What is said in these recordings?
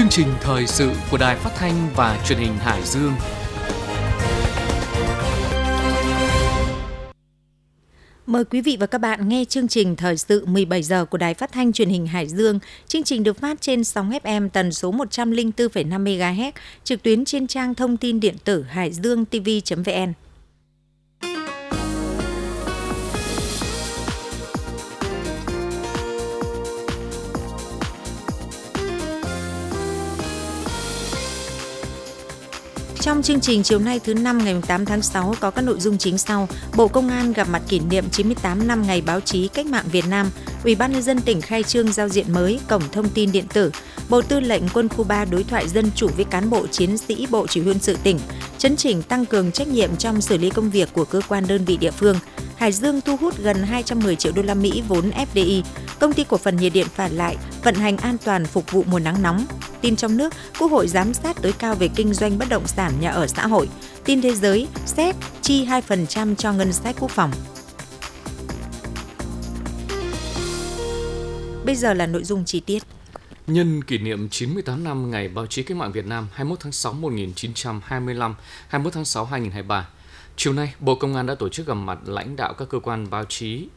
chương trình thời sự của Đài Phát thanh và Truyền hình Hải Dương. Mời quý vị và các bạn nghe chương trình thời sự 17 giờ của Đài Phát thanh Truyền hình Hải Dương. Chương trình được phát trên sóng FM tần số 104,5 MHz, trực tuyến trên trang thông tin điện tử hải dương tv.vn. Trong chương trình chiều nay thứ năm ngày 8 tháng 6 có các nội dung chính sau. Bộ Công an gặp mặt kỷ niệm 98 năm ngày báo chí cách mạng Việt Nam. Ủy ban nhân dân tỉnh khai trương giao diện mới cổng thông tin điện tử. Bộ Tư lệnh Quân khu 3 đối thoại dân chủ với cán bộ chiến sĩ Bộ Chỉ huy Quân sự tỉnh, chấn chỉnh tăng cường trách nhiệm trong xử lý công việc của cơ quan đơn vị địa phương. Hải Dương thu hút gần 210 triệu đô la Mỹ vốn FDI. Công ty cổ phần nhiệt điện phản lại vận hành an toàn phục vụ mùa nắng nóng. Tin trong nước, Quốc hội giám sát tối cao về kinh doanh bất động sản nhà ở xã hội. Tin thế giới, xét chi 2% cho ngân sách quốc phòng. Bây giờ là nội dung chi tiết. Nhân kỷ niệm 98 năm Ngày Báo chí Cách mạng Việt Nam 21 tháng 6 1925, 21 tháng 6 2023, chiều nay Bộ Công an đã tổ chức gặp mặt lãnh đạo các cơ quan báo chí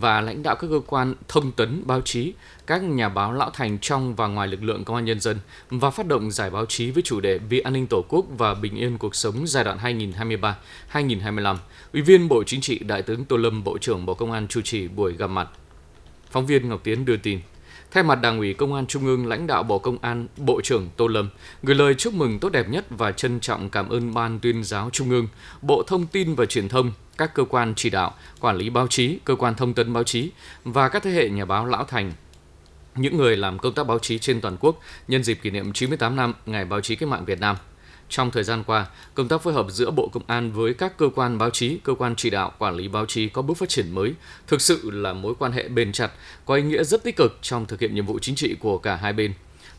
và lãnh đạo các cơ quan thông tấn báo chí, các nhà báo lão thành trong và ngoài lực lượng công an nhân dân và phát động giải báo chí với chủ đề Vì an ninh Tổ quốc và bình yên cuộc sống giai đoạn 2023-2025. Ủy viên Bộ Chính trị Đại tướng Tô Lâm, Bộ trưởng Bộ Công an chủ trì buổi gặp mặt. Phóng viên Ngọc Tiến đưa tin. Thay mặt Đảng ủy Công an Trung ương, lãnh đạo Bộ Công an, Bộ trưởng Tô Lâm gửi lời chúc mừng tốt đẹp nhất và trân trọng cảm ơn Ban tuyên giáo Trung ương, Bộ Thông tin và Truyền thông, các cơ quan chỉ đạo, quản lý báo chí, cơ quan thông tấn báo chí và các thế hệ nhà báo lão thành những người làm công tác báo chí trên toàn quốc nhân dịp kỷ niệm 98 năm Ngày Báo chí Cách mạng Việt Nam. Trong thời gian qua, công tác phối hợp giữa Bộ Công an với các cơ quan báo chí, cơ quan chỉ đạo, quản lý báo chí có bước phát triển mới, thực sự là mối quan hệ bền chặt, có ý nghĩa rất tích cực trong thực hiện nhiệm vụ chính trị của cả hai bên.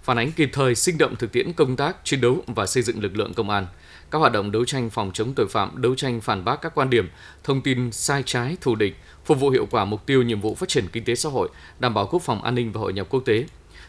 Phản ánh kịp thời, sinh động thực tiễn công tác, chiến đấu và xây dựng lực lượng công an – các hoạt động đấu tranh phòng chống tội phạm, đấu tranh phản bác các quan điểm, thông tin sai trái, thù địch, phục vụ hiệu quả mục tiêu nhiệm vụ phát triển kinh tế xã hội, đảm bảo quốc phòng an ninh và hội nhập quốc tế.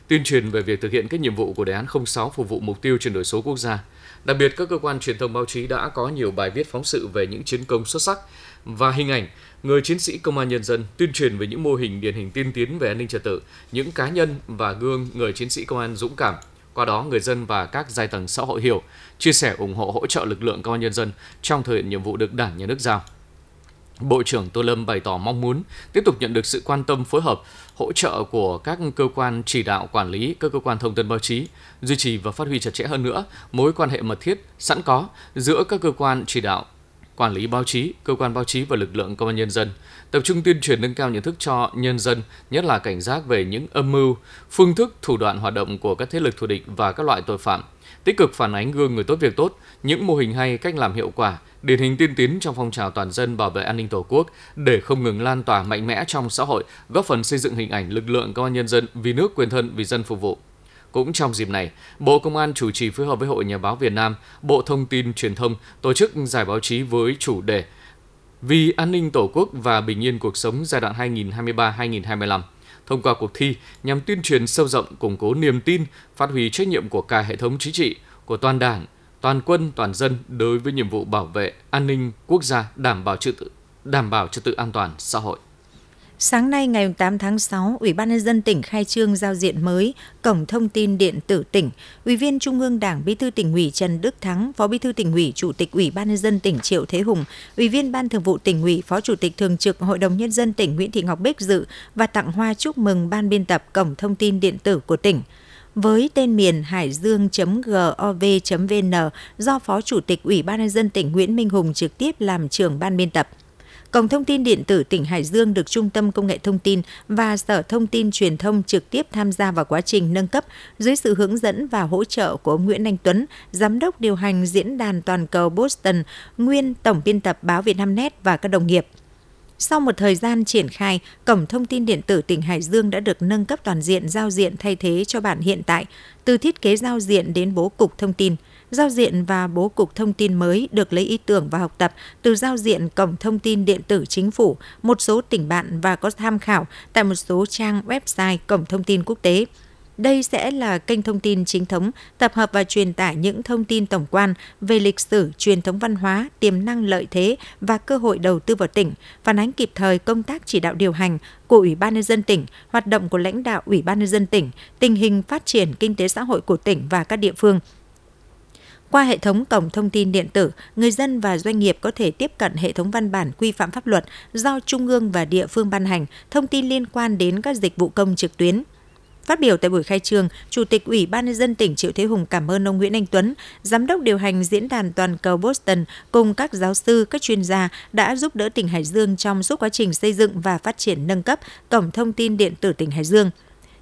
Tuyên truyền về việc thực hiện các nhiệm vụ của đề án 06 phục vụ mục tiêu chuyển đổi số quốc gia. Đặc biệt, các cơ quan truyền thông báo chí đã có nhiều bài viết phóng sự về những chiến công xuất sắc và hình ảnh người chiến sĩ công an nhân dân tuyên truyền về những mô hình điển hình tiên tiến về an ninh trật tự, những cá nhân và gương người chiến sĩ công an dũng cảm, qua đó, người dân và các giai tầng xã hội hiểu, chia sẻ ủng hộ hỗ trợ lực lượng công an nhân dân trong thực hiện nhiệm vụ được Đảng, Nhà nước giao. Bộ trưởng Tô Lâm bày tỏ mong muốn tiếp tục nhận được sự quan tâm phối hợp, hỗ trợ của các cơ quan chỉ đạo quản lý, các cơ quan thông tin báo chí, duy trì và phát huy chặt chẽ hơn nữa mối quan hệ mật thiết sẵn có giữa các cơ quan chỉ đạo quản lý báo chí, cơ quan báo chí và lực lượng công an nhân dân, tập trung tuyên truyền nâng cao nhận thức cho nhân dân, nhất là cảnh giác về những âm mưu, phương thức, thủ đoạn hoạt động của các thế lực thù địch và các loại tội phạm, tích cực phản ánh gương người tốt việc tốt, những mô hình hay, cách làm hiệu quả, điển hình tiên tiến trong phong trào toàn dân bảo vệ an ninh Tổ quốc để không ngừng lan tỏa mạnh mẽ trong xã hội, góp phần xây dựng hình ảnh lực lượng công an nhân dân vì nước quyền thân vì dân phục vụ. Cũng trong dịp này, Bộ Công an chủ trì phối hợp với Hội Nhà báo Việt Nam, Bộ Thông tin Truyền thông tổ chức giải báo chí với chủ đề vì an ninh Tổ quốc và bình yên cuộc sống giai đoạn 2023-2025 thông qua cuộc thi nhằm tuyên truyền sâu rộng, củng cố niềm tin, phát huy trách nhiệm của cả hệ thống chính trị, của toàn đảng, toàn quân, toàn dân đối với nhiệm vụ bảo vệ an ninh quốc gia, đảm bảo trật tự, đảm bảo trật tự an toàn xã hội. Sáng nay ngày 8 tháng 6, Ủy ban nhân dân tỉnh khai trương giao diện mới cổng thông tin điện tử tỉnh. Ủy viên Trung ương Đảng, Bí thư tỉnh ủy Trần Đức Thắng, Phó Bí thư tỉnh ủy, Chủ tịch Ủy ban nhân dân tỉnh Triệu Thế Hùng, Ủy viên Ban Thường vụ tỉnh ủy, Phó Chủ tịch thường trực Hội đồng nhân dân tỉnh Nguyễn Thị Ngọc Bích dự và tặng hoa chúc mừng ban biên tập cổng thông tin điện tử của tỉnh với tên miền hải dương.gov.vn do Phó Chủ tịch Ủy ban nhân dân tỉnh Nguyễn Minh Hùng trực tiếp làm trưởng ban biên tập. Cổng thông tin điện tử tỉnh Hải Dương được Trung tâm Công nghệ Thông tin và Sở Thông tin Truyền thông trực tiếp tham gia vào quá trình nâng cấp dưới sự hướng dẫn và hỗ trợ của ông Nguyễn Anh Tuấn, Giám đốc điều hành Diễn đàn Toàn cầu Boston, nguyên Tổng biên tập báo Việt Nam Net và các đồng nghiệp. Sau một thời gian triển khai, Cổng Thông tin Điện tử tỉnh Hải Dương đã được nâng cấp toàn diện giao diện thay thế cho bản hiện tại, từ thiết kế giao diện đến bố cục thông tin – Giao diện và bố cục thông tin mới được lấy ý tưởng và học tập từ giao diện cổng thông tin điện tử chính phủ, một số tỉnh bạn và có tham khảo tại một số trang website cổng thông tin quốc tế. Đây sẽ là kênh thông tin chính thống, tập hợp và truyền tải những thông tin tổng quan về lịch sử, truyền thống văn hóa, tiềm năng lợi thế và cơ hội đầu tư vào tỉnh, phản ánh kịp thời công tác chỉ đạo điều hành của Ủy ban nhân dân tỉnh, hoạt động của lãnh đạo Ủy ban nhân dân tỉnh, tình hình phát triển kinh tế xã hội của tỉnh và các địa phương, qua hệ thống cổng thông tin điện tử, người dân và doanh nghiệp có thể tiếp cận hệ thống văn bản quy phạm pháp luật do Trung ương và địa phương ban hành, thông tin liên quan đến các dịch vụ công trực tuyến. Phát biểu tại buổi khai trương, Chủ tịch Ủy ban nhân dân tỉnh Triệu Thế Hùng cảm ơn ông Nguyễn Anh Tuấn, giám đốc điều hành diễn đàn toàn cầu Boston cùng các giáo sư, các chuyên gia đã giúp đỡ tỉnh Hải Dương trong suốt quá trình xây dựng và phát triển nâng cấp cổng thông tin điện tử tỉnh Hải Dương.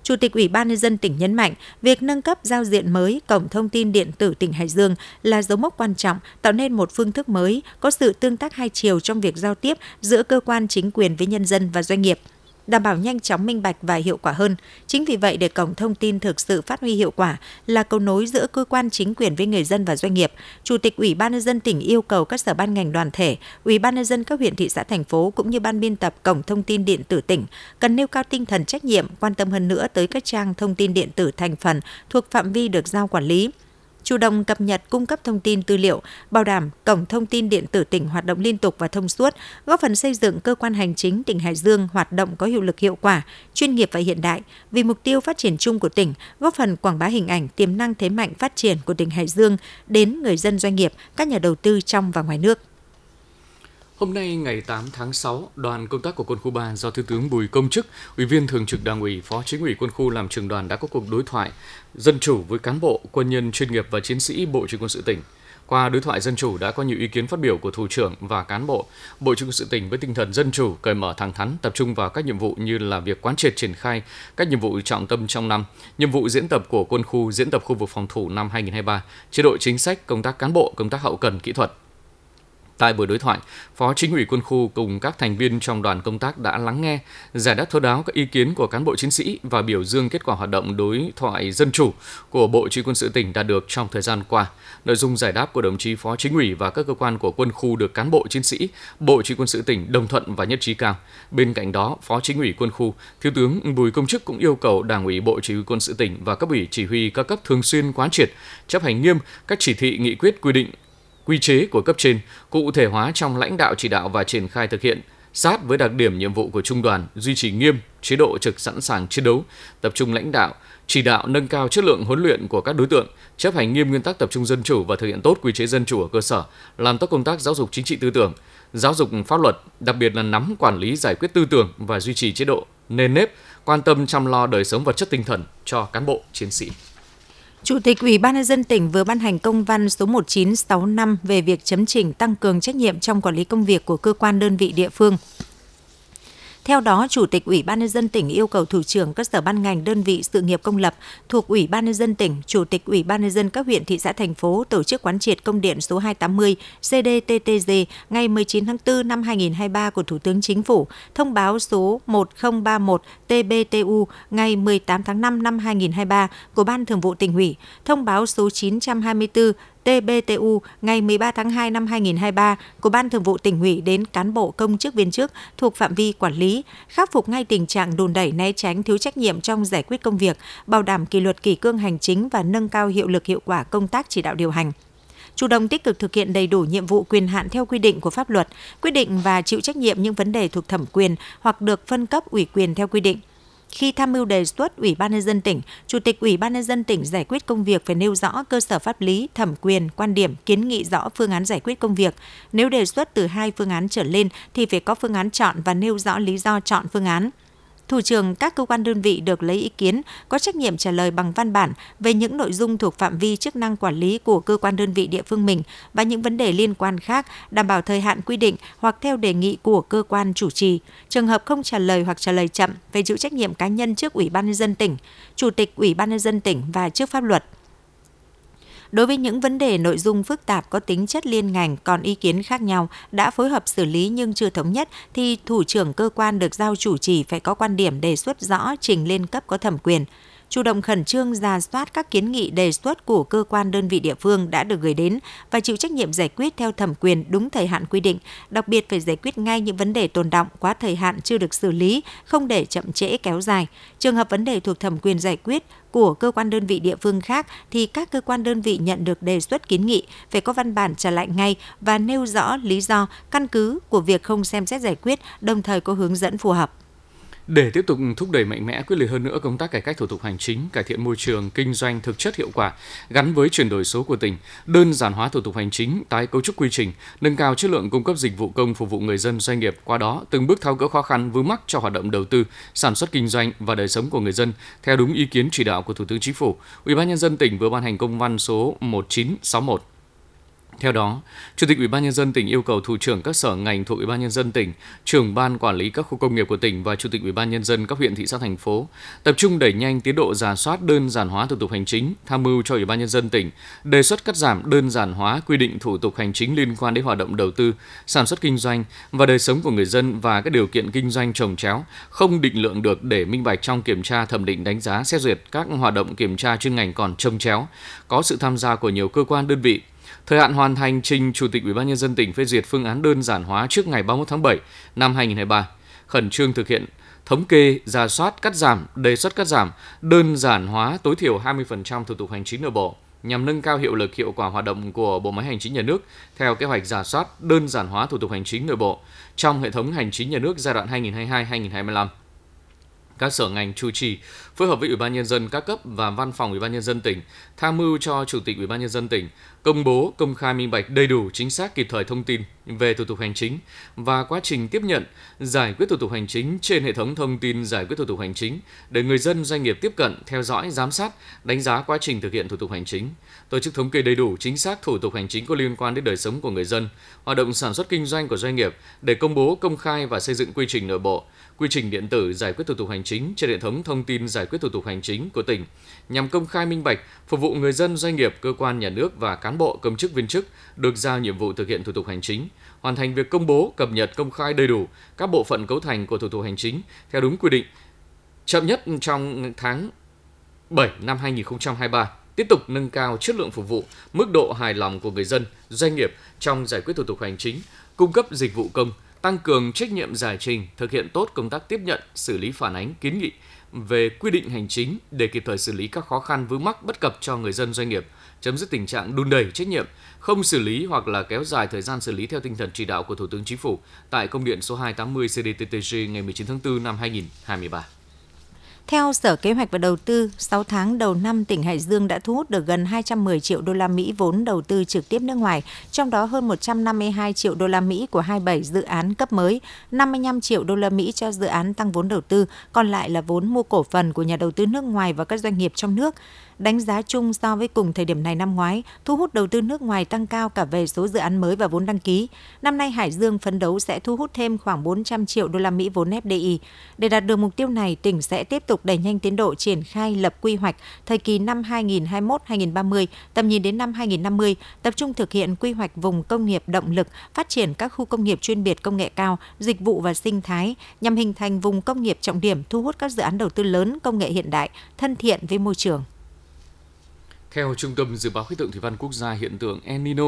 Chủ tịch Ủy ban nhân dân tỉnh nhấn mạnh, việc nâng cấp giao diện mới cổng thông tin điện tử tỉnh Hải Dương là dấu mốc quan trọng, tạo nên một phương thức mới, có sự tương tác hai chiều trong việc giao tiếp giữa cơ quan chính quyền với nhân dân và doanh nghiệp – đảm bảo nhanh chóng minh bạch và hiệu quả hơn. Chính vì vậy để cổng thông tin thực sự phát huy hiệu quả là cầu nối giữa cơ quan chính quyền với người dân và doanh nghiệp, Chủ tịch Ủy ban nhân dân tỉnh yêu cầu các sở ban ngành đoàn thể, Ủy ban nhân dân các huyện thị xã thành phố cũng như ban biên tập cổng thông tin điện tử tỉnh cần nêu cao tinh thần trách nhiệm, quan tâm hơn nữa tới các trang thông tin điện tử thành phần thuộc phạm vi được giao quản lý chủ động cập nhật cung cấp thông tin tư liệu, bảo đảm cổng thông tin điện tử tỉnh hoạt động liên tục và thông suốt, góp phần xây dựng cơ quan hành chính tỉnh Hải Dương hoạt động có hiệu lực hiệu quả, chuyên nghiệp và hiện đại vì mục tiêu phát triển chung của tỉnh, góp phần quảng bá hình ảnh tiềm năng thế mạnh phát triển của tỉnh Hải Dương đến người dân doanh nghiệp, các nhà đầu tư trong và ngoài nước. Hôm nay ngày 8 tháng 6, đoàn công tác của quân khu 3 do Thiếu tướng Bùi Công Chức, Ủy viên Thường trực Đảng ủy, Phó Chính ủy quân khu làm trưởng đoàn đã có cuộc đối thoại dân chủ với cán bộ, quân nhân chuyên nghiệp và chiến sĩ Bộ Chỉ quân sự tỉnh. Qua đối thoại dân chủ đã có nhiều ý kiến phát biểu của thủ trưởng và cán bộ. Bộ Chỉ quân sự tỉnh với tinh thần dân chủ, cởi mở thẳng thắn, tập trung vào các nhiệm vụ như là việc quán triệt triển khai các nhiệm vụ trọng tâm trong năm, nhiệm vụ diễn tập của quân khu, diễn tập khu vực phòng thủ năm 2023, chế độ chính sách, công tác cán bộ, công tác hậu cần kỹ thuật, Tại buổi đối thoại, Phó Chính ủy quân khu cùng các thành viên trong đoàn công tác đã lắng nghe, giải đáp thấu đáo các ý kiến của cán bộ chiến sĩ và biểu dương kết quả hoạt động đối thoại dân chủ của Bộ Chỉ quân sự tỉnh đạt được trong thời gian qua. Nội dung giải đáp của đồng chí Phó Chính ủy và các cơ quan của quân khu được cán bộ chiến sĩ, Bộ Chỉ quân sự tỉnh đồng thuận và nhất trí cao. Bên cạnh đó, Phó Chính ủy quân khu, Thiếu tướng Bùi Công Chức cũng yêu cầu Đảng ủy Bộ Chỉ huy quân sự tỉnh và cấp ủy chỉ huy các cấp thường xuyên quán triệt, chấp hành nghiêm các chỉ thị nghị quyết quy định quy chế của cấp trên, cụ thể hóa trong lãnh đạo chỉ đạo và triển khai thực hiện, sát với đặc điểm nhiệm vụ của trung đoàn, duy trì nghiêm chế độ trực sẵn sàng chiến đấu, tập trung lãnh đạo, chỉ đạo nâng cao chất lượng huấn luyện của các đối tượng, chấp hành nghiêm nguyên tắc tập trung dân chủ và thực hiện tốt quy chế dân chủ ở cơ sở, làm tốt công tác giáo dục chính trị tư tưởng, giáo dục pháp luật, đặc biệt là nắm quản lý giải quyết tư tưởng và duy trì chế độ nền nếp, quan tâm chăm lo đời sống vật chất tinh thần cho cán bộ chiến sĩ. Chủ tịch Ủy ban nhân dân tỉnh vừa ban hành công văn số 1965 về việc chấm chỉnh tăng cường trách nhiệm trong quản lý công việc của cơ quan đơn vị địa phương. Theo đó, Chủ tịch Ủy ban nhân dân tỉnh yêu cầu thủ trưởng các sở ban ngành đơn vị sự nghiệp công lập thuộc Ủy ban nhân dân tỉnh, Chủ tịch Ủy ban nhân dân các huyện thị xã thành phố tổ chức quán triệt công điện số 280 CDTTG ngày 19 tháng 4 năm 2023 của Thủ tướng Chính phủ, thông báo số 1031 TBTU ngày 18 tháng 5 năm 2023 của Ban Thường vụ tỉnh ủy, thông báo số 924 TBTU ngày 13 tháng 2 năm 2023 của Ban Thường vụ tỉnh ủy đến cán bộ công chức viên chức thuộc phạm vi quản lý, khắc phục ngay tình trạng đùn đẩy né tránh thiếu trách nhiệm trong giải quyết công việc, bảo đảm kỷ luật kỷ cương hành chính và nâng cao hiệu lực hiệu quả công tác chỉ đạo điều hành. Chủ động tích cực thực hiện đầy đủ nhiệm vụ quyền hạn theo quy định của pháp luật, quyết định và chịu trách nhiệm những vấn đề thuộc thẩm quyền hoặc được phân cấp ủy quyền theo quy định khi tham mưu đề xuất Ủy ban nhân dân tỉnh, Chủ tịch Ủy ban nhân dân tỉnh giải quyết công việc phải nêu rõ cơ sở pháp lý, thẩm quyền, quan điểm, kiến nghị rõ phương án giải quyết công việc. Nếu đề xuất từ hai phương án trở lên thì phải có phương án chọn và nêu rõ lý do chọn phương án thủ trưởng các cơ quan đơn vị được lấy ý kiến có trách nhiệm trả lời bằng văn bản về những nội dung thuộc phạm vi chức năng quản lý của cơ quan đơn vị địa phương mình và những vấn đề liên quan khác đảm bảo thời hạn quy định hoặc theo đề nghị của cơ quan chủ trì. Trường hợp không trả lời hoặc trả lời chậm phải chịu trách nhiệm cá nhân trước Ủy ban nhân dân tỉnh, Chủ tịch Ủy ban nhân dân tỉnh và trước pháp luật. Đối với những vấn đề nội dung phức tạp có tính chất liên ngành còn ý kiến khác nhau đã phối hợp xử lý nhưng chưa thống nhất thì thủ trưởng cơ quan được giao chủ trì phải có quan điểm đề xuất rõ trình lên cấp có thẩm quyền. chủ động khẩn trương ra soát các kiến nghị đề xuất của cơ quan đơn vị địa phương đã được gửi đến và chịu trách nhiệm giải quyết theo thẩm quyền đúng thời hạn quy định, đặc biệt phải giải quyết ngay những vấn đề tồn động quá thời hạn chưa được xử lý, không để chậm trễ kéo dài. Trường hợp vấn đề thuộc thẩm quyền giải quyết của cơ quan đơn vị địa phương khác thì các cơ quan đơn vị nhận được đề xuất kiến nghị phải có văn bản trả lại ngay và nêu rõ lý do, căn cứ của việc không xem xét giải quyết, đồng thời có hướng dẫn phù hợp. Để tiếp tục thúc đẩy mạnh mẽ quyết liệt hơn nữa công tác cải cách thủ tục hành chính, cải thiện môi trường kinh doanh thực chất hiệu quả gắn với chuyển đổi số của tỉnh, đơn giản hóa thủ tục hành chính, tái cấu trúc quy trình, nâng cao chất lượng cung cấp dịch vụ công phục vụ người dân doanh nghiệp, qua đó từng bước tháo gỡ khó khăn vướng mắc cho hoạt động đầu tư, sản xuất kinh doanh và đời sống của người dân theo đúng ý kiến chỉ đạo của Thủ tướng Chính phủ. Ủy ban nhân dân tỉnh vừa ban hành công văn số 1961 theo đó, Chủ tịch Ủy ban nhân dân tỉnh yêu cầu thủ trưởng các sở ngành thuộc Ủy ban nhân dân tỉnh, trưởng ban quản lý các khu công nghiệp của tỉnh và Chủ tịch Ủy ban nhân dân các huyện thị xã thành phố tập trung đẩy nhanh tiến độ giả soát đơn giản hóa thủ tục hành chính, tham mưu cho Ủy ban nhân dân tỉnh đề xuất cắt giảm đơn giản hóa quy định thủ tục hành chính liên quan đến hoạt động đầu tư, sản xuất kinh doanh và đời sống của người dân và các điều kiện kinh doanh trồng chéo, không định lượng được để minh bạch trong kiểm tra thẩm định đánh giá xét duyệt các hoạt động kiểm tra chuyên ngành còn trông chéo, có sự tham gia của nhiều cơ quan đơn vị Thời hạn hoàn thành trình Chủ tịch Ủy ban nhân dân tỉnh phê duyệt phương án đơn giản hóa trước ngày 31 tháng 7 năm 2023, khẩn trương thực hiện thống kê, giả soát, cắt giảm, đề xuất cắt giảm, đơn giản hóa tối thiểu 20% thủ tục hành chính nội bộ nhằm nâng cao hiệu lực hiệu quả hoạt động của bộ máy hành chính nhà nước theo kế hoạch giả soát đơn giản hóa thủ tục hành chính nội bộ trong hệ thống hành chính nhà nước giai đoạn 2022-2025 các sở ngành chủ trì phối hợp với Ủy ban nhân dân các cấp và Văn phòng Ủy ban nhân dân tỉnh tham mưu cho Chủ tịch Ủy ban nhân dân tỉnh công bố công khai minh bạch đầy đủ chính xác kịp thời thông tin về thủ tục hành chính và quá trình tiếp nhận giải quyết thủ tục hành chính trên hệ thống thông tin giải quyết thủ tục hành chính để người dân doanh nghiệp tiếp cận theo dõi giám sát đánh giá quá trình thực hiện thủ tục hành chính. Tổ chức thống kê đầy đủ chính xác thủ tục hành chính có liên quan đến đời sống của người dân hoạt động sản xuất kinh doanh của doanh nghiệp để công bố công khai và xây dựng quy trình nội bộ quy trình điện tử giải quyết thủ tục hành chính trên hệ thống thông tin giải quyết thủ tục hành chính của tỉnh nhằm công khai minh bạch, phục vụ người dân, doanh nghiệp, cơ quan nhà nước và cán cán bộ công chức viên chức được giao nhiệm vụ thực hiện thủ tục hành chính, hoàn thành việc công bố, cập nhật công khai đầy đủ các bộ phận cấu thành của thủ tục hành chính theo đúng quy định chậm nhất trong tháng 7 năm 2023 tiếp tục nâng cao chất lượng phục vụ, mức độ hài lòng của người dân, doanh nghiệp trong giải quyết thủ tục hành chính, cung cấp dịch vụ công, tăng cường trách nhiệm giải trình, thực hiện tốt công tác tiếp nhận, xử lý phản ánh, kiến nghị về quy định hành chính để kịp thời xử lý các khó khăn vướng mắc bất cập cho người dân doanh nghiệp, chấm dứt tình trạng đùn đẩy trách nhiệm, không xử lý hoặc là kéo dài thời gian xử lý theo tinh thần chỉ đạo của Thủ tướng Chính phủ tại công điện số 280 CDTTG ngày 19 tháng 4 năm 2023. Theo Sở Kế hoạch và Đầu tư, 6 tháng đầu năm tỉnh Hải Dương đã thu hút được gần 210 triệu đô la Mỹ vốn đầu tư trực tiếp nước ngoài, trong đó hơn 152 triệu đô la Mỹ của 27 dự án cấp mới, 55 triệu đô la Mỹ cho dự án tăng vốn đầu tư, còn lại là vốn mua cổ phần của nhà đầu tư nước ngoài và các doanh nghiệp trong nước. Đánh giá chung so với cùng thời điểm này năm ngoái, thu hút đầu tư nước ngoài tăng cao cả về số dự án mới và vốn đăng ký. Năm nay Hải Dương phấn đấu sẽ thu hút thêm khoảng 400 triệu đô la Mỹ vốn FDI. Để đạt được mục tiêu này, tỉnh sẽ tiếp tục đẩy nhanh tiến độ triển khai lập quy hoạch thời kỳ năm 2021-2030, tầm nhìn đến năm 2050, tập trung thực hiện quy hoạch vùng công nghiệp động lực, phát triển các khu công nghiệp chuyên biệt công nghệ cao, dịch vụ và sinh thái nhằm hình thành vùng công nghiệp trọng điểm thu hút các dự án đầu tư lớn công nghệ hiện đại, thân thiện với môi trường. Theo Trung tâm Dự báo Khí tượng Thủy văn Quốc gia, hiện tượng El Nino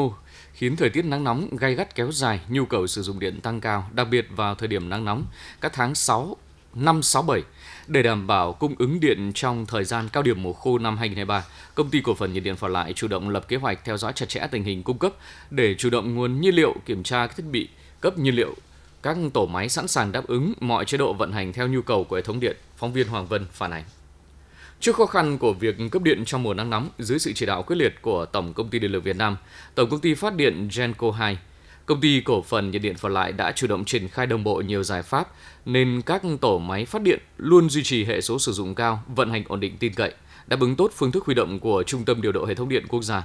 khiến thời tiết nắng nóng gay gắt kéo dài, nhu cầu sử dụng điện tăng cao, đặc biệt vào thời điểm nắng nóng các tháng 6, 5, 6, 7. Để đảm bảo cung ứng điện trong thời gian cao điểm mùa khô năm 2023, công ty cổ phần nhiệt điện Phò Lại chủ động lập kế hoạch theo dõi chặt chẽ tình hình cung cấp để chủ động nguồn nhiên liệu, kiểm tra các thiết bị cấp nhiên liệu, các tổ máy sẵn sàng đáp ứng mọi chế độ vận hành theo nhu cầu của hệ thống điện. Phóng viên Hoàng Vân phản ánh. Trước khó khăn của việc cấp điện trong mùa nắng nóng dưới sự chỉ đạo quyết liệt của Tổng công ty Điện lực Việt Nam, Tổng công ty Phát điện Genco 2, công ty cổ phần nhiệt điện Phật Lại đã chủ động triển khai đồng bộ nhiều giải pháp nên các tổ máy phát điện luôn duy trì hệ số sử dụng cao, vận hành ổn định tin cậy, đáp ứng tốt phương thức huy động của Trung tâm điều độ hệ thống điện quốc gia.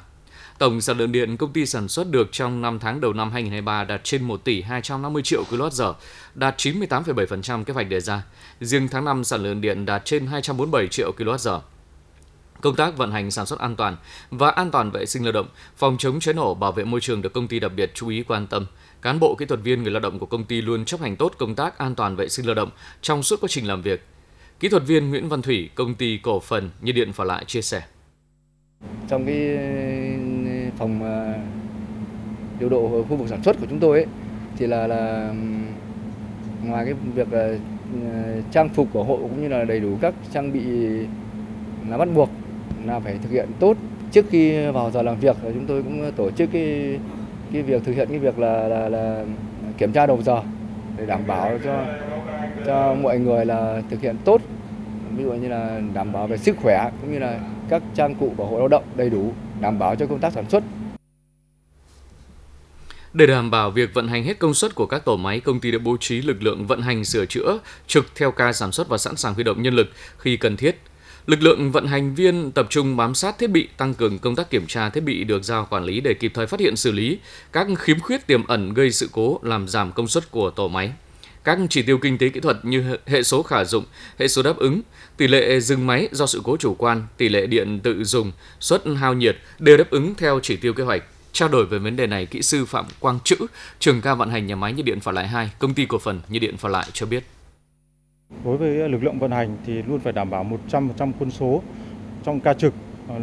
Tổng sản lượng điện công ty sản xuất được trong 5 tháng đầu năm 2023 đạt trên 1 tỷ 250 triệu kWh, đạt 98,7% kế hoạch đề ra. Riêng tháng 5 sản lượng điện đạt trên 247 triệu kWh. Công tác vận hành sản xuất an toàn và an toàn vệ sinh lao động, phòng chống cháy nổ, bảo vệ môi trường được công ty đặc biệt chú ý quan tâm. Cán bộ kỹ thuật viên người lao động của công ty luôn chấp hành tốt công tác an toàn vệ sinh lao động trong suốt quá trình làm việc. Kỹ thuật viên Nguyễn Văn Thủy, công ty cổ phần nhiệt điện Phả Lại chia sẻ. Trong cái phòng ờ, điều độ khu vực sản xuất của chúng tôi ấy, thì là là ngoài cái việc là ờ, trang phục của hộ cũng như là đầy đủ các trang bị là bắt buộc là phải thực hiện tốt trước khi vào giờ làm việc chúng tôi cũng tổ chức cái cái việc thực hiện cái việc là là, là kiểm tra đầu giờ để đảm bảo cho cho mọi người là thực hiện tốt. Ví dụ như là đảm bảo về sức khỏe cũng như là các trang cụ bảo hộ lao động đầy đủ đảm bảo cho công tác sản xuất để đảm bảo việc vận hành hết công suất của các tổ máy, công ty đã bố trí lực lượng vận hành sửa chữa trực theo ca sản xuất và sẵn sàng huy động nhân lực khi cần thiết. Lực lượng vận hành viên tập trung bám sát thiết bị, tăng cường công tác kiểm tra thiết bị được giao quản lý để kịp thời phát hiện xử lý các khiếm khuyết tiềm ẩn gây sự cố làm giảm công suất của tổ máy. Các chỉ tiêu kinh tế kỹ thuật như hệ số khả dụng, hệ số đáp ứng, tỷ lệ dừng máy do sự cố chủ quan, tỷ lệ điện tự dùng, suất hao nhiệt đều đáp ứng theo chỉ tiêu kế hoạch. Trao đổi về vấn đề này, kỹ sư Phạm Quang Trữ, trưởng ca vận hành nhà máy nhiệt điện Phả Lại 2, công ty cổ phần nhiệt điện Phả Lại cho biết. Đối với lực lượng vận hành thì luôn phải đảm bảo 100% quân số trong ca trực,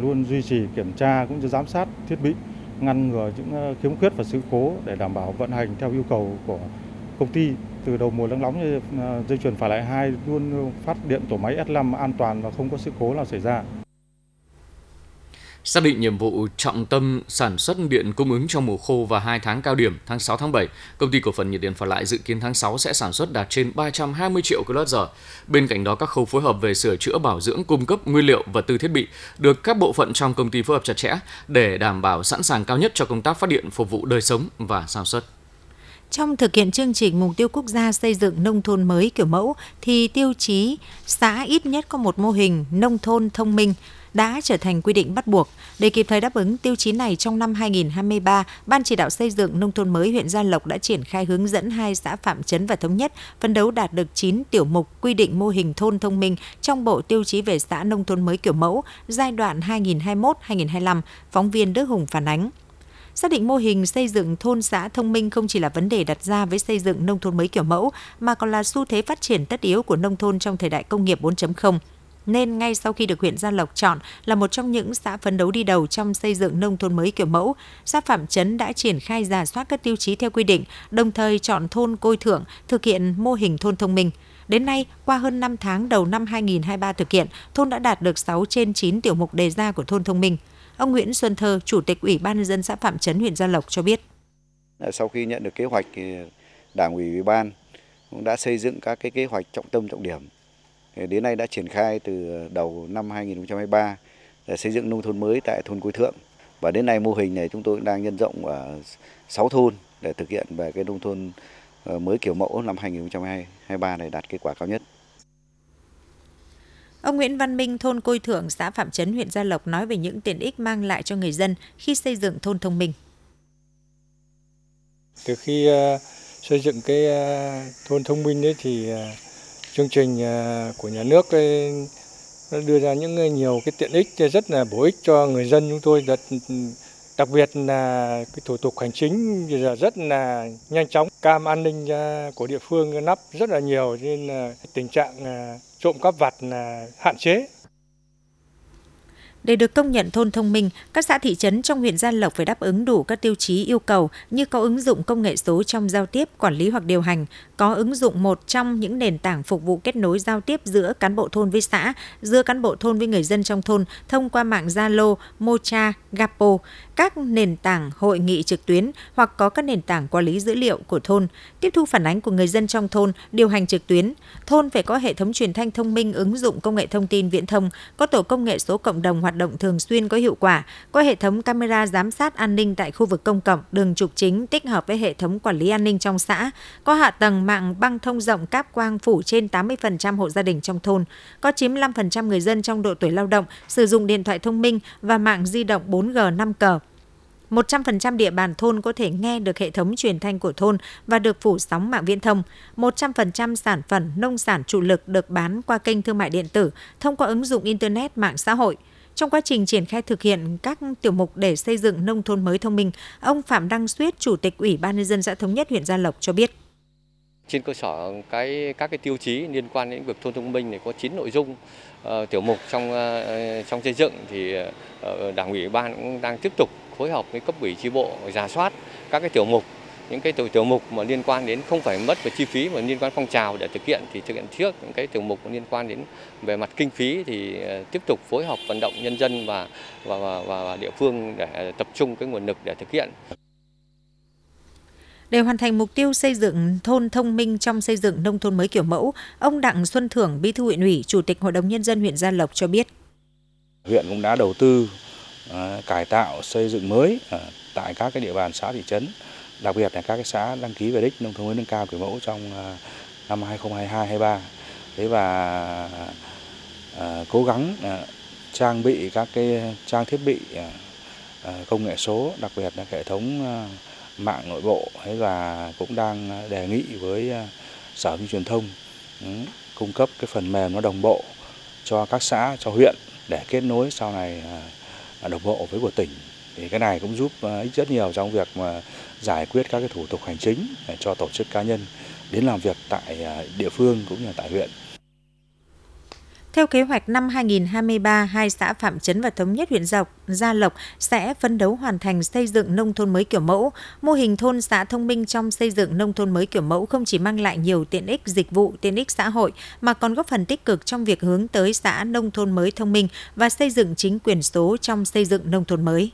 luôn duy trì kiểm tra cũng như giám sát thiết bị, ngăn ngừa những ờ, khiếm khuyết và sự cố để đảm bảo vận hành theo yêu cầu của công ty. Từ đầu mùa nắng nóng à, dây chuyền Phả Lại hai luôn phát điện tổ máy S5 an toàn và không có sự cố nào xảy ra. Xác định nhiệm vụ trọng tâm sản xuất điện cung ứng trong mùa khô và 2 tháng cao điểm tháng 6 tháng 7, công ty cổ phần nhiệt điện Phả Lại dự kiến tháng 6 sẽ sản xuất đạt trên 320 triệu kWh. Bên cạnh đó các khâu phối hợp về sửa chữa bảo dưỡng cung cấp nguyên liệu và tư thiết bị được các bộ phận trong công ty phối hợp chặt chẽ để đảm bảo sẵn sàng cao nhất cho công tác phát điện phục vụ đời sống và sản xuất. Trong thực hiện chương trình mục tiêu quốc gia xây dựng nông thôn mới kiểu mẫu thì tiêu chí xã ít nhất có một mô hình nông thôn thông minh đã trở thành quy định bắt buộc. Để kịp thời đáp ứng tiêu chí này trong năm 2023, Ban chỉ đạo xây dựng nông thôn mới huyện Gia Lộc đã triển khai hướng dẫn hai xã Phạm Trấn và Thống Nhất phấn đấu đạt được 9 tiểu mục quy định mô hình thôn thông minh trong bộ tiêu chí về xã nông thôn mới kiểu mẫu giai đoạn 2021-2025, phóng viên Đức Hùng phản ánh. Xác định mô hình xây dựng thôn xã thông minh không chỉ là vấn đề đặt ra với xây dựng nông thôn mới kiểu mẫu, mà còn là xu thế phát triển tất yếu của nông thôn trong thời đại công nghiệp 4.0 nên ngay sau khi được huyện Gia Lộc chọn là một trong những xã phấn đấu đi đầu trong xây dựng nông thôn mới kiểu mẫu, xã Phạm Trấn đã triển khai giả soát các tiêu chí theo quy định, đồng thời chọn thôn Côi Thượng thực hiện mô hình thôn thông minh. Đến nay, qua hơn 5 tháng đầu năm 2023 thực hiện, thôn đã đạt được 6 trên 9 tiểu mục đề ra của thôn thông minh. Ông Nguyễn Xuân Thơ, Chủ tịch Ủy ban nhân dân xã Phạm Trấn, huyện Gia Lộc cho biết. Sau khi nhận được kế hoạch thì Đảng ủy Ủy ban cũng đã xây dựng các cái kế hoạch trọng tâm trọng điểm đến nay đã triển khai từ đầu năm 2023 để xây dựng nông thôn mới tại thôn Cuối Thượng và đến nay mô hình này chúng tôi đang nhân rộng ở 6 thôn để thực hiện về cái nông thôn ờ, mới kiểu mẫu năm 2023 này đạt kết quả cao nhất. Ông Nguyễn Văn Minh, thôn Côi Thượng, xã Phạm Trấn, huyện Gia Lộc nói về những tiện ích mang lại cho người dân khi xây dựng thôn thông minh. Từ khi uh, xây dựng cái uh, thôn thông minh đấy thì uh, chương trình của nhà nước nó đưa ra những nhiều cái tiện ích rất là bổ ích cho người dân chúng tôi đặc, ừ, đặc biệt là cái thủ tục hành chính bây giờ rất là nhanh chóng cam an ninh của địa phương nắp rất là nhiều nên là tình trạng trộm cắp vặt là hạn chế để được công nhận thôn thông minh, các xã thị trấn trong huyện Gia Lộc phải đáp ứng đủ các tiêu chí yêu cầu như có ứng dụng công nghệ số trong giao tiếp, quản lý hoặc điều hành, có ứng dụng một trong những nền tảng phục vụ kết nối giao tiếp giữa cán bộ thôn với xã, giữa cán bộ thôn với người dân trong thôn thông qua mạng Zalo, Mocha, Gapo, các nền tảng hội nghị trực tuyến hoặc có các nền tảng quản lý dữ liệu của thôn, tiếp thu phản ánh của người dân trong thôn, điều hành trực tuyến. Thôn phải có hệ thống truyền thanh thông minh ứng dụng công nghệ thông tin viễn thông, có tổ công nghệ số cộng đồng hoạt động thường xuyên có hiệu quả, có hệ thống camera giám sát an ninh tại khu vực công cộng, đường trục chính tích hợp với hệ thống quản lý an ninh trong xã, có hạ tầng mạng băng thông rộng cáp quang phủ trên 80% hộ gia đình trong thôn, có 95% người dân trong độ tuổi lao động sử dụng điện thoại thông minh và mạng di động 4G 5G. 100% địa bàn thôn có thể nghe được hệ thống truyền thanh của thôn và được phủ sóng mạng viễn thông. 100% sản phẩm nông sản chủ lực được bán qua kênh thương mại điện tử thông qua ứng dụng Internet mạng xã hội. Trong quá trình triển khai thực hiện các tiểu mục để xây dựng nông thôn mới thông minh, ông Phạm Đăng Suyết, Chủ tịch Ủy ban nhân dân xã Thống nhất huyện Gia Lộc cho biết. Trên cơ sở cái các cái tiêu chí liên quan đến việc thôn thông minh này có 9 nội dung uh, tiểu mục trong uh, trong xây dựng thì uh, Đảng ủy ban cũng đang tiếp tục phối hợp với cấp ủy chi bộ giả soát các cái tiểu mục những cái tiểu, mục mà liên quan đến không phải mất về chi phí mà liên quan phong trào để thực hiện thì thực hiện trước những cái tiểu mục liên quan đến về mặt kinh phí thì tiếp tục phối hợp vận động nhân dân và và, và, và địa phương để tập trung cái nguồn lực để thực hiện. Để hoàn thành mục tiêu xây dựng thôn thông minh trong xây dựng nông thôn mới kiểu mẫu, ông Đặng Xuân Thưởng, Bí thư huyện ủy, Chủ tịch Hội đồng Nhân dân huyện Gia Lộc cho biết. Huyện cũng đã đầu tư uh, cải tạo xây dựng mới uh, tại các cái địa bàn xã thị trấn, đặc biệt là các cái xã đăng ký về đích nông thôn mới nâng cao kiểu mẫu trong à, năm 2022-23. Thế và à, cố gắng à, trang bị các cái trang thiết bị công nghệ số, đặc biệt là hệ thống mạng nội bộ và cũng đang đề nghị với à, sở thông truyền thông ừ, cung cấp cái phần mềm nó đồng bộ cho các xã cho huyện để kết nối sau này à, đồng bộ với của tỉnh thì cái này cũng giúp ờ, ích rất nhiều trong việc mà giải quyết các cái thủ tục hành chính ờ, cho tổ chức cá nhân đến làm việc tại ờ, địa phương cũng như tại huyện. Theo kế hoạch năm 2023, hai xã Phạm Trấn và Thống Nhất huyện Dọc, Gia Lộc sẽ phấn đấu hoàn thành xây dựng nông thôn mới kiểu mẫu. Mô hình thôn xã thông minh trong xây dựng nông thôn mới kiểu mẫu không chỉ mang lại nhiều tiện ích dịch vụ, tiện ích xã hội mà còn góp phần tích cực trong việc hướng tới xã nông thôn mới thông minh và xây dựng chính quyền số trong xây dựng nông thôn mới.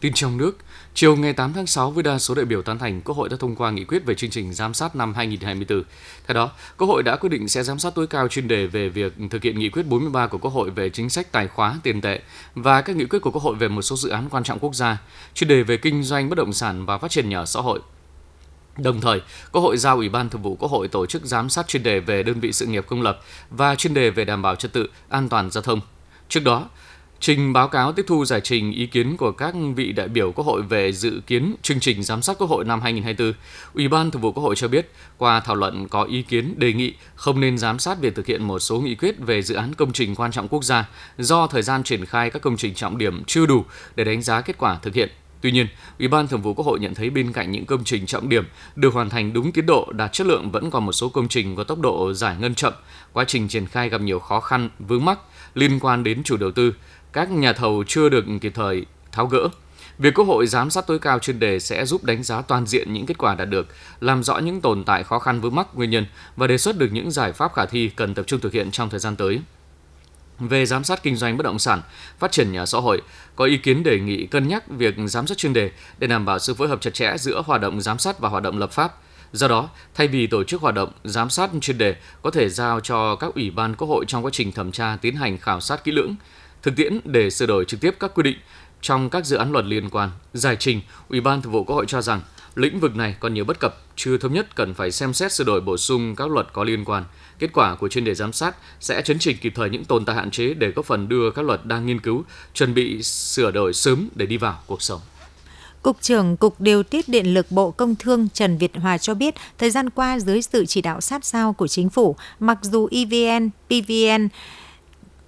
Tin trong nước, Chiều ngày 8 tháng 6 với đa số đại biểu tán thành, Quốc hội đã thông qua nghị quyết về chương trình giám sát năm 2024. Theo đó, Quốc hội đã quyết định sẽ giám sát tối cao chuyên đề về việc thực hiện nghị quyết 43 của Quốc hội về chính sách tài khóa tiền tệ và các nghị quyết của Quốc hội về một số dự án quan trọng quốc gia, chuyên đề về kinh doanh bất động sản và phát triển nhà ở xã hội. Đồng thời, Quốc hội giao Ủy ban Thường vụ Quốc hội tổ chức giám sát chuyên đề về đơn vị sự nghiệp công lập và chuyên đề về đảm bảo trật tự, an toàn giao thông. Trước đó, Trình báo cáo tiếp thu giải trình ý kiến của các vị đại biểu Quốc hội về dự kiến chương trình giám sát Quốc hội năm 2024, Ủy ban Thường vụ Quốc hội cho biết, qua thảo luận có ý kiến đề nghị không nên giám sát việc thực hiện một số nghị quyết về dự án công trình quan trọng quốc gia do thời gian triển khai các công trình trọng điểm chưa đủ để đánh giá kết quả thực hiện. Tuy nhiên, Ủy ban Thường vụ Quốc hội nhận thấy bên cạnh những công trình trọng điểm được hoàn thành đúng tiến độ, đạt chất lượng vẫn còn một số công trình có tốc độ giải ngân chậm, quá trình triển khai gặp nhiều khó khăn, vướng mắc liên quan đến chủ đầu tư, các nhà thầu chưa được kịp thời tháo gỡ. Việc Quốc hội giám sát tối cao chuyên đề sẽ giúp đánh giá toàn diện những kết quả đạt được, làm rõ những tồn tại khó khăn vướng mắc nguyên nhân và đề xuất được những giải pháp khả thi cần tập trung thực hiện trong thời gian tới. Về giám sát kinh doanh bất động sản, phát triển nhà xã hội, có ý kiến đề nghị cân nhắc việc giám sát chuyên đề để đảm bảo sự phối hợp chặt chẽ giữa hoạt động giám sát và hoạt động lập pháp. Do đó, thay vì tổ chức hoạt động giám sát chuyên đề có thể giao cho các ủy ban quốc hội trong quá trình thẩm tra tiến hành khảo sát kỹ lưỡng, Thực tiễn để sửa đổi trực tiếp các quy định trong các dự án luật liên quan, giải trình, Ủy ban Thường vụ Quốc hội cho rằng lĩnh vực này còn nhiều bất cập, chưa thống nhất cần phải xem xét sửa đổi bổ sung các luật có liên quan. Kết quả của chuyên đề giám sát sẽ chấn chỉnh kịp thời những tồn tại hạn chế để góp phần đưa các luật đang nghiên cứu chuẩn bị sửa đổi sớm để đi vào cuộc sống. Cục trưởng Cục Điều tiết Điện lực Bộ Công Thương Trần Việt Hòa cho biết, thời gian qua dưới sự chỉ đạo sát sao của chính phủ, mặc dù EVN, PVN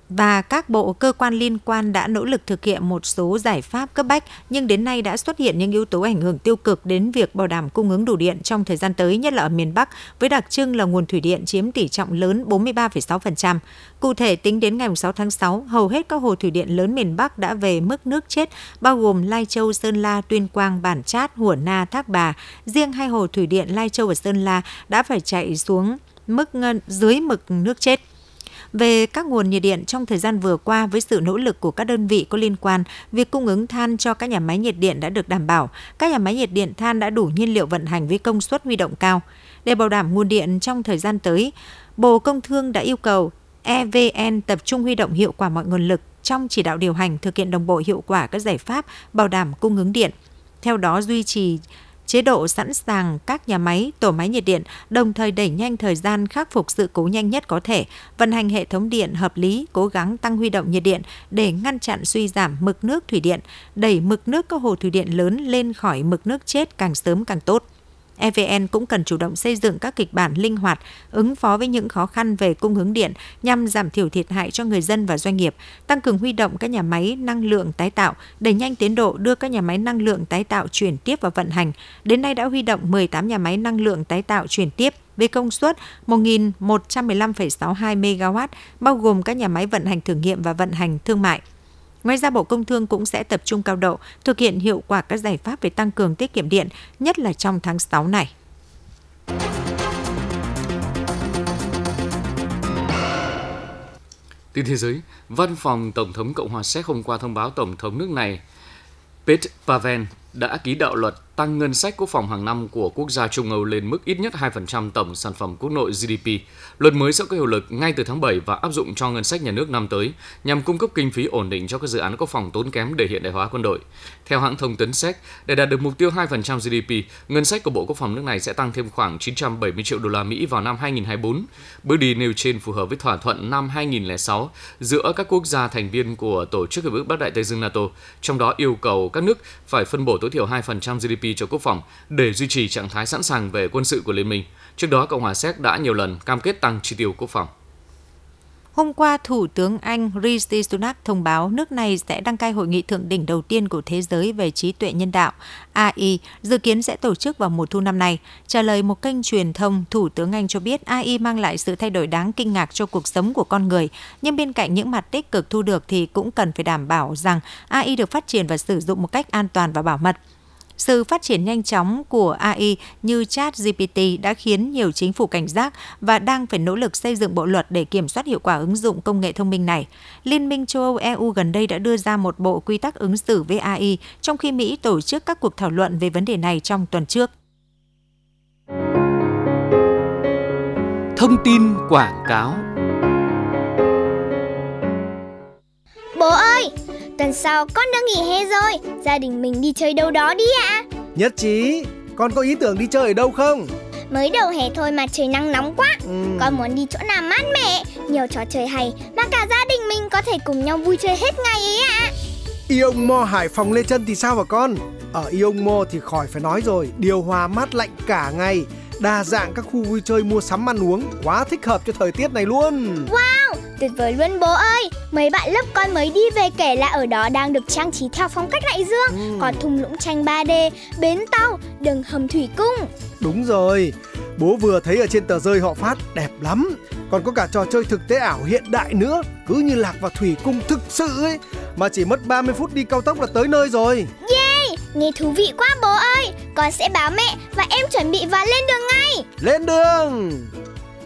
và các bộ cơ quan liên quan đã nỗ lực thực hiện một số giải pháp cấp bách nhưng đến nay đã xuất hiện những yếu tố ảnh hưởng tiêu cực đến việc bảo đảm cung ứng đủ điện trong thời gian tới nhất là ở miền Bắc với đặc trưng là nguồn thủy điện chiếm tỷ trọng lớn 43,6%. Cụ thể tính đến ngày 6 tháng 6, hầu hết các hồ thủy điện lớn miền Bắc đã về mức nước chết bao gồm Lai Châu, Sơn La, Tuyên Quang, Bản Chát, Hủa Na, Thác Bà. Riêng hai hồ thủy điện Lai Châu và Sơn La đã phải chạy xuống mức dưới mực nước chết về các nguồn nhiệt điện trong thời gian vừa qua với sự nỗ lực của các đơn vị có liên quan, việc cung ứng than cho các nhà máy nhiệt điện đã được đảm bảo. Các nhà máy nhiệt điện than đã đủ nhiên liệu vận hành với công suất huy động cao. Để bảo đảm nguồn điện trong thời gian tới, Bộ Công Thương đã yêu cầu EVN tập trung huy động hiệu quả mọi nguồn lực trong chỉ đạo điều hành thực hiện đồng bộ hiệu quả các giải pháp bảo đảm cung ứng điện. Theo đó duy trì chế độ sẵn sàng các nhà máy, tổ máy nhiệt điện, đồng thời đẩy nhanh thời gian khắc phục sự cố nhanh nhất có thể, vận hành hệ thống điện hợp lý, cố gắng tăng huy động nhiệt điện để ngăn chặn suy giảm mực nước thủy điện, đẩy mực nước các hồ thủy điện lớn lên khỏi mực nước chết càng sớm càng tốt. EVN cũng cần chủ động xây dựng các kịch bản linh hoạt, ứng phó với những khó khăn về cung ứng điện nhằm giảm thiểu thiệt hại cho người dân và doanh nghiệp, tăng cường huy động các nhà máy năng lượng tái tạo, đẩy nhanh tiến độ đưa các nhà máy năng lượng tái tạo chuyển tiếp vào vận hành. Đến nay đã huy động 18 nhà máy năng lượng tái tạo chuyển tiếp với công suất 1.115,62 MW, bao gồm các nhà máy vận hành thử nghiệm và vận hành thương mại. Ngoài ra, Bộ Công Thương cũng sẽ tập trung cao độ thực hiện hiệu quả các giải pháp về tăng cường tiết kiệm điện, nhất là trong tháng 6 này. Tin thế giới, Văn phòng Tổng thống Cộng hòa Séc hôm qua thông báo Tổng thống nước này Petr Pavel đã ký đạo luật tăng ngân sách quốc phòng hàng năm của quốc gia Trung Âu lên mức ít nhất 2% tổng sản phẩm quốc nội GDP. Luật mới sẽ có hiệu lực ngay từ tháng 7 và áp dụng cho ngân sách nhà nước năm tới, nhằm cung cấp kinh phí ổn định cho các dự án quốc phòng tốn kém để hiện đại hóa quân đội. Theo hãng thông tấn Séc, để đạt được mục tiêu 2% GDP, ngân sách của Bộ Quốc phòng nước này sẽ tăng thêm khoảng 970 triệu đô la Mỹ vào năm 2024. Bước đi nêu trên phù hợp với thỏa thuận năm 2006 giữa các quốc gia thành viên của Tổ chức Hiệp ước Bắc Đại Tây Dương NATO, trong đó yêu cầu các nước phải phân bổ tối thiểu 2% GDP cho quốc phòng để duy trì trạng thái sẵn sàng về quân sự của Liên minh. Trước đó, Cộng hòa Séc đã nhiều lần cam kết tăng chi tiêu quốc phòng. Hôm qua, Thủ tướng Anh Rishi Sunak thông báo nước này sẽ đăng cai hội nghị thượng đỉnh đầu tiên của thế giới về trí tuệ nhân đạo AI, dự kiến sẽ tổ chức vào mùa thu năm nay. Trả lời một kênh truyền thông, Thủ tướng Anh cho biết AI mang lại sự thay đổi đáng kinh ngạc cho cuộc sống của con người, nhưng bên cạnh những mặt tích cực thu được thì cũng cần phải đảm bảo rằng AI được phát triển và sử dụng một cách an toàn và bảo mật. Sự phát triển nhanh chóng của AI như ChatGPT đã khiến nhiều chính phủ cảnh giác và đang phải nỗ lực xây dựng bộ luật để kiểm soát hiệu quả ứng dụng công nghệ thông minh này. Liên minh châu Âu EU gần đây đã đưa ra một bộ quy tắc ứng xử với AI, trong khi Mỹ tổ chức các cuộc thảo luận về vấn đề này trong tuần trước. Thông tin quảng cáo tuần sau con được nghỉ hè rồi, gia đình mình đi chơi đâu đó đi ạ. À? Nhất trí, con có ý tưởng đi chơi ở đâu không? Mới đầu hè thôi mà trời nắng nóng quá ừ. Con muốn đi chỗ nào mát mẻ Nhiều trò chơi hay Mà cả gia đình mình có thể cùng nhau vui chơi hết ngày ấy ạ à. Ion Mo Hải Phòng Lê Trân thì sao hả con? Ở Ion Mo thì khỏi phải nói rồi Điều hòa mát lạnh cả ngày Đa dạng các khu vui chơi mua sắm ăn uống Quá thích hợp cho thời tiết này luôn. Wow, tuyệt vời luôn bố ơi. Mấy bạn lớp con mới đi về kể là ở đó đang được trang trí theo phong cách đại dương ừ. Có thung lũng tranh 3D, bến tàu, đường hầm thủy cung. Đúng rồi, bố vừa thấy ở trên tờ rơi họ phát đẹp lắm. Còn có cả trò chơi thực tế ảo hiện đại nữa Cứ như lạc vào thủy cung thực sự ấy Mà chỉ mất 30 phút đi cao tốc là tới nơi rồi. Yeah, nghe thú vị quá bố ơi. Con sẽ báo mẹ và em chuẩn bị và lên đường ngay. Lên đường.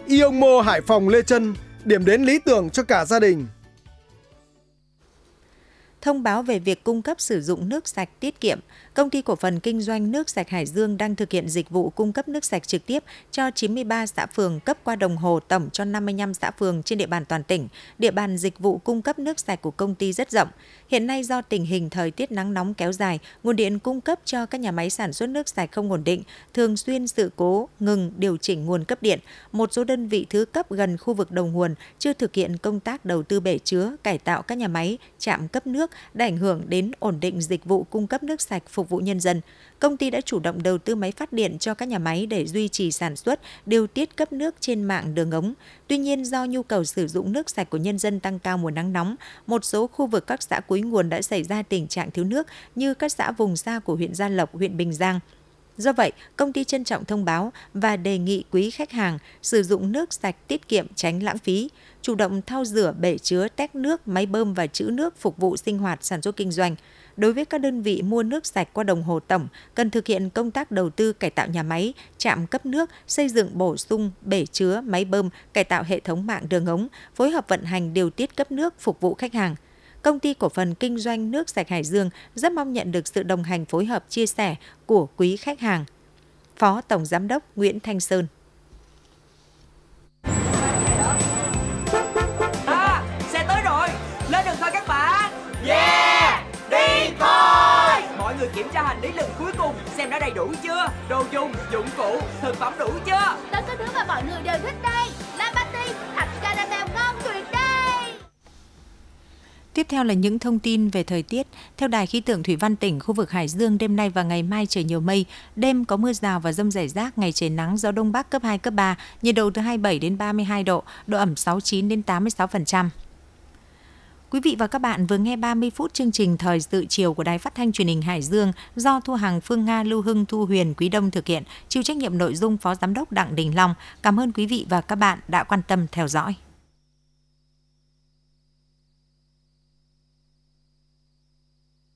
Ion Mô Hải Phòng Lê Trân Điểm đến lý tưởng cho cả gia đình. Thông báo về việc cung cấp sử dụng nước sạch tiết kiệm. Công ty cổ phần kinh doanh nước sạch Hải Dương đang thực hiện dịch vụ cung cấp nước sạch trực tiếp cho 93 xã phường cấp qua đồng hồ tổng cho 55 xã phường trên địa bàn toàn tỉnh. Địa bàn dịch vụ cung cấp nước sạch của công ty rất rộng. Hiện nay do tình hình thời tiết nắng nóng kéo dài, nguồn điện cung cấp cho các nhà máy sản xuất nước sạch không ổn định, thường xuyên sự cố ngừng điều chỉnh nguồn cấp điện. Một số đơn vị thứ cấp gần khu vực đầu nguồn chưa thực hiện công tác đầu tư bể chứa, cải tạo các nhà máy, trạm cấp nước đã ảnh hưởng đến ổn định dịch vụ cung cấp nước sạch phục vụ nhân dân. Công ty đã chủ động đầu tư máy phát điện cho các nhà máy để duy trì sản xuất, điều tiết cấp nước trên mạng đường ống. Tuy nhiên, do nhu cầu sử dụng nước sạch của nhân dân tăng cao mùa nắng nóng, một số khu vực các xã cuối nguồn đã xảy ra tình trạng thiếu nước như các xã vùng xa của huyện Gia Lộc, huyện Bình Giang. Do vậy, công ty trân trọng thông báo và đề nghị quý khách hàng sử dụng nước sạch tiết kiệm tránh lãng phí, chủ động thao rửa bể chứa tét nước, máy bơm và trữ nước phục vụ sinh hoạt sản xuất kinh doanh. Đối với các đơn vị mua nước sạch qua đồng hồ tổng, cần thực hiện công tác đầu tư cải tạo nhà máy, trạm cấp nước, xây dựng bổ sung bể chứa, máy bơm, cải tạo hệ thống mạng đường ống, phối hợp vận hành điều tiết cấp nước phục vụ khách hàng công ty cổ phần kinh doanh nước sạch Hải Dương rất mong nhận được sự đồng hành phối hợp chia sẻ của quý khách hàng. Phó Tổng Giám đốc Nguyễn Thanh Sơn xem đã đầy đủ chưa? Đồ dùng, dụng cụ, thực phẩm đủ chưa? Tất cả thứ mà mọi người đều thích đây. La Patty, hạt caramel ngon tuyệt Tiếp theo là những thông tin về thời tiết. Theo Đài khí tượng Thủy văn tỉnh, khu vực Hải Dương đêm nay và ngày mai trời nhiều mây, đêm có mưa rào và rông rải rác, ngày trời nắng, gió đông bắc cấp 2 cấp 3, nhiệt độ từ 27 đến 32 độ, độ ẩm 69 đến 86%. Quý vị và các bạn vừa nghe 30 phút chương trình Thời sự chiều của Đài Phát thanh Truyền hình Hải Dương do Thu Hằng, Phương Nga, Lưu Hưng, Thu Huyền, Quý Đông thực hiện, chịu trách nhiệm nội dung Phó Giám đốc Đặng Đình Long. Cảm ơn quý vị và các bạn đã quan tâm theo dõi.